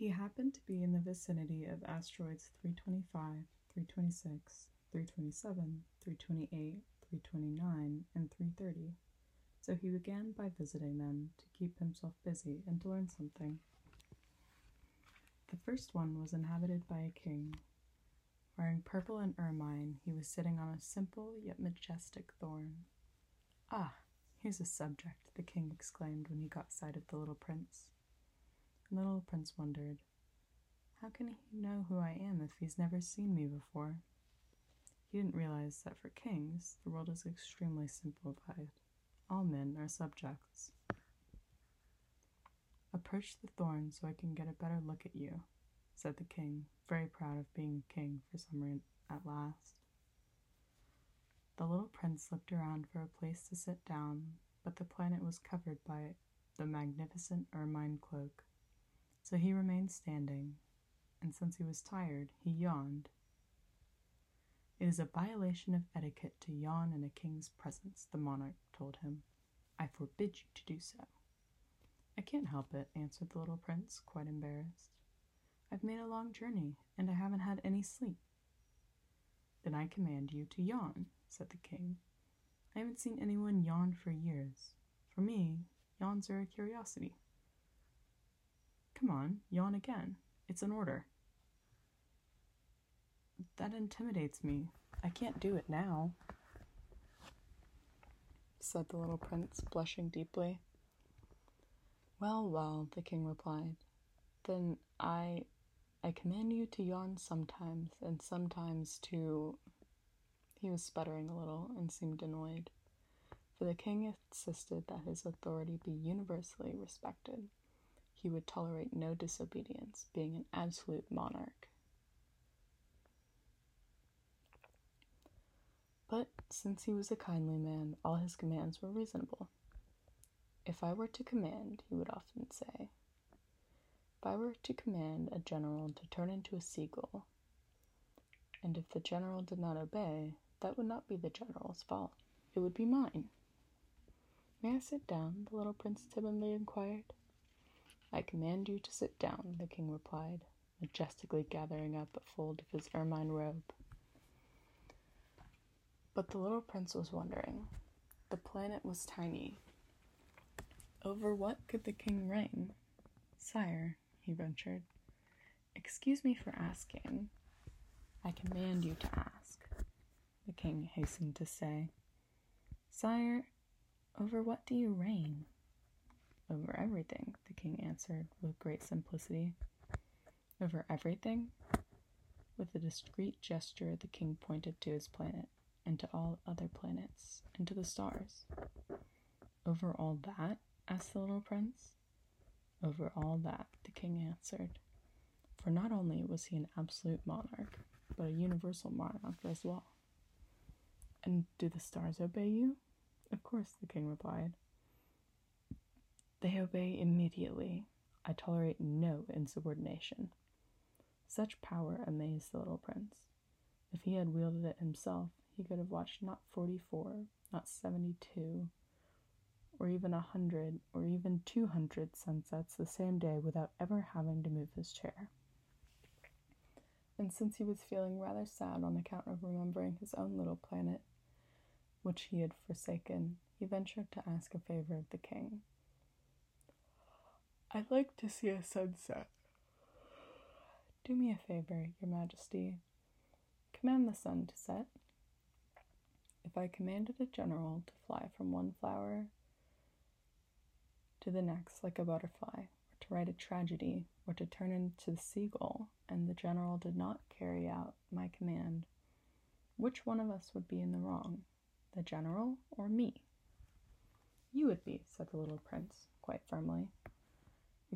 He happened to be in the vicinity of asteroids 325, 326, 327, 328, 329, and 330, so he began by visiting them to keep himself busy and to learn something. The first one was inhabited by a king. Wearing purple and ermine, he was sitting on a simple yet majestic thorn. Ah, here's a subject, the king exclaimed when he got sight of the little prince. The little prince wondered, How can he know who I am if he's never seen me before? He didn't realize that for kings, the world is extremely simplified. All men are subjects. Approach the thorn so I can get a better look at you, said the king, very proud of being king for some reason at last. The little prince looked around for a place to sit down, but the planet was covered by the magnificent ermine cloak, so he remained standing, and since he was tired, he yawned. It is a violation of etiquette to yawn in a king's presence, the monarch told him. I forbid you to do so. I can't help it, answered the little prince, quite embarrassed. I've made a long journey, and I haven't had any sleep. Then I command you to yawn, said the king. I haven't seen anyone yawn for years. For me, yawns are a curiosity. Come on, yawn again. It's an order. That intimidates me. I can't do it now, said the little prince, blushing deeply. Well, well, the king replied, then I I command you to yawn sometimes, and sometimes to he was sputtering a little and seemed annoyed, for the king insisted that his authority be universally respected. He would tolerate no disobedience, being an absolute monarch. But since he was a kindly man, all his commands were reasonable. If I were to command, he would often say, if I were to command a general to turn into a seagull, and if the general did not obey, that would not be the general's fault. It would be mine. May I sit down? the little prince timidly inquired. I command you to sit down, the king replied, majestically gathering up a fold of his ermine robe. But the little prince was wondering. The planet was tiny. Over what could the king reign? Sire, he ventured, excuse me for asking. I command you to ask, the king hastened to say. Sire, over what do you reign? Over everything, the king answered with great simplicity. Over everything? With a discreet gesture, the king pointed to his planet, and to all other planets, and to the stars. Over all that? asked the little prince. Over all that, the king answered, for not only was he an absolute monarch, but a universal monarch as well. And do the stars obey you? Of course, the king replied. They obey immediately. I tolerate no insubordination. Such power amazed the little prince. If he had wielded it himself, he could have watched not forty four, not seventy two, or even a hundred, or even two hundred sunsets the same day without ever having to move his chair. And since he was feeling rather sad on account of remembering his own little planet, which he had forsaken, he ventured to ask a favor of the king. I'd like to see a sunset. Do me a favor, your majesty. Command the sun to set. If I commanded a general to fly from one flower to the next like a butterfly, or to write a tragedy, or to turn into the seagull, and the general did not carry out my command, which one of us would be in the wrong, the general or me? You would be, said the little prince, quite firmly.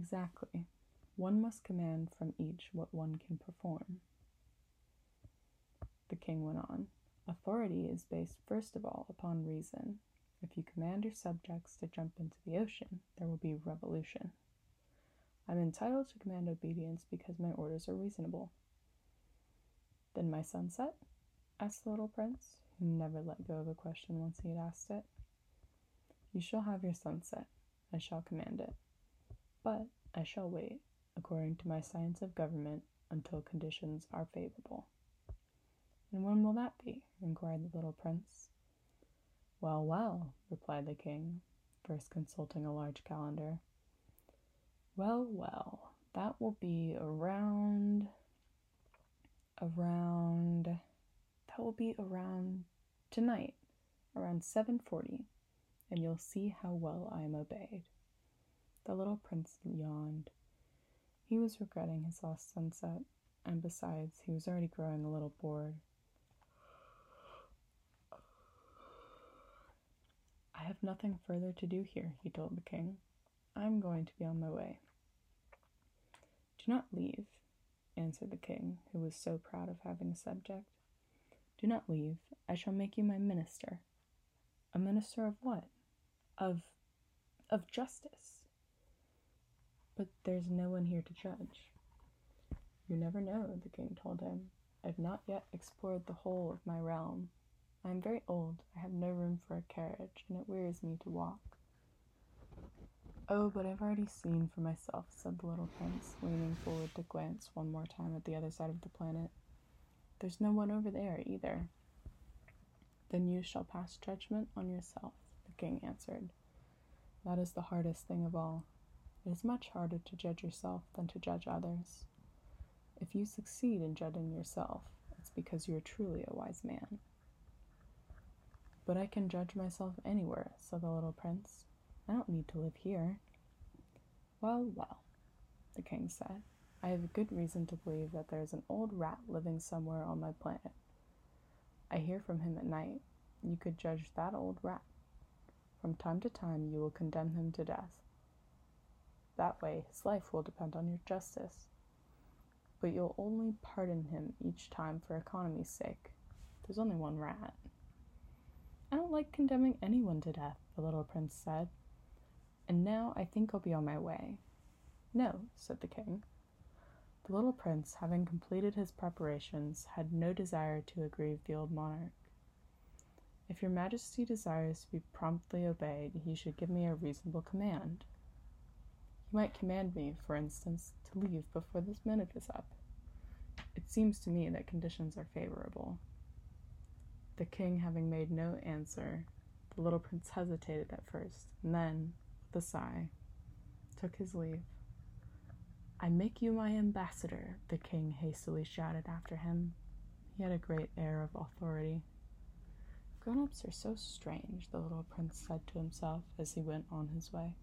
Exactly. One must command from each what one can perform. The king went on. Authority is based first of all upon reason, if you command your subjects to jump into the ocean, there will be revolution. I'm entitled to command obedience because my orders are reasonable. Then my sunset? asked the little prince, who never let go of a question once he had asked it. You shall have your sunset. I shall command it. But I shall wait. according to my science of government, until conditions are favorable. And when will that be? inquired the little prince. Well, well, replied the king, first consulting a large calendar. Well, well, that will be around. around. that will be around tonight, around 7:40, and you'll see how well I am obeyed. The little prince yawned. He was regretting his lost sunset, and besides, he was already growing a little bored. I have nothing further to do here, he told the king. I am going to be on my way. Do not leave, answered the king, who was so proud of having a subject. Do not leave. I shall make you my minister. A minister of what? Of of justice. But there's no one here to judge. You never know, the king told him. I've not yet explored the whole of my realm. I am very old, I have no room for a carriage, and it wearies me to walk. Oh, but I've already seen for myself, said the little prince, leaning forward to glance one more time at the other side of the planet. There's no one over there either. Then you shall pass judgment on yourself, the king answered. That is the hardest thing of all. It is much harder to judge yourself than to judge others. If you succeed in judging yourself, it's because you are truly a wise man. But I can judge myself anywhere, said the little prince. I don't need to live here. Well, well, the king said. I have good reason to believe that there is an old rat living somewhere on my planet. I hear from him at night. You could judge that old rat. From time to time, you will condemn him to death. That way, his life will depend on your justice. But you'll only pardon him each time for economy's sake. There's only one rat. I don't like condemning anyone to death, the little prince said. And now I think I'll be on my way. No, said the king. The little prince, having completed his preparations, had no desire to aggrieve the old monarch. If your majesty desires to be promptly obeyed, he should give me a reasonable command. He might command me, for instance, to leave before this minute is up. It seems to me that conditions are favorable. The king having made no answer, the little prince hesitated at first, and then, with a sigh, took his leave. I make you my ambassador, the king hastily shouted after him. He had a great air of authority. Grown ups are so strange, the little prince said to himself as he went on his way.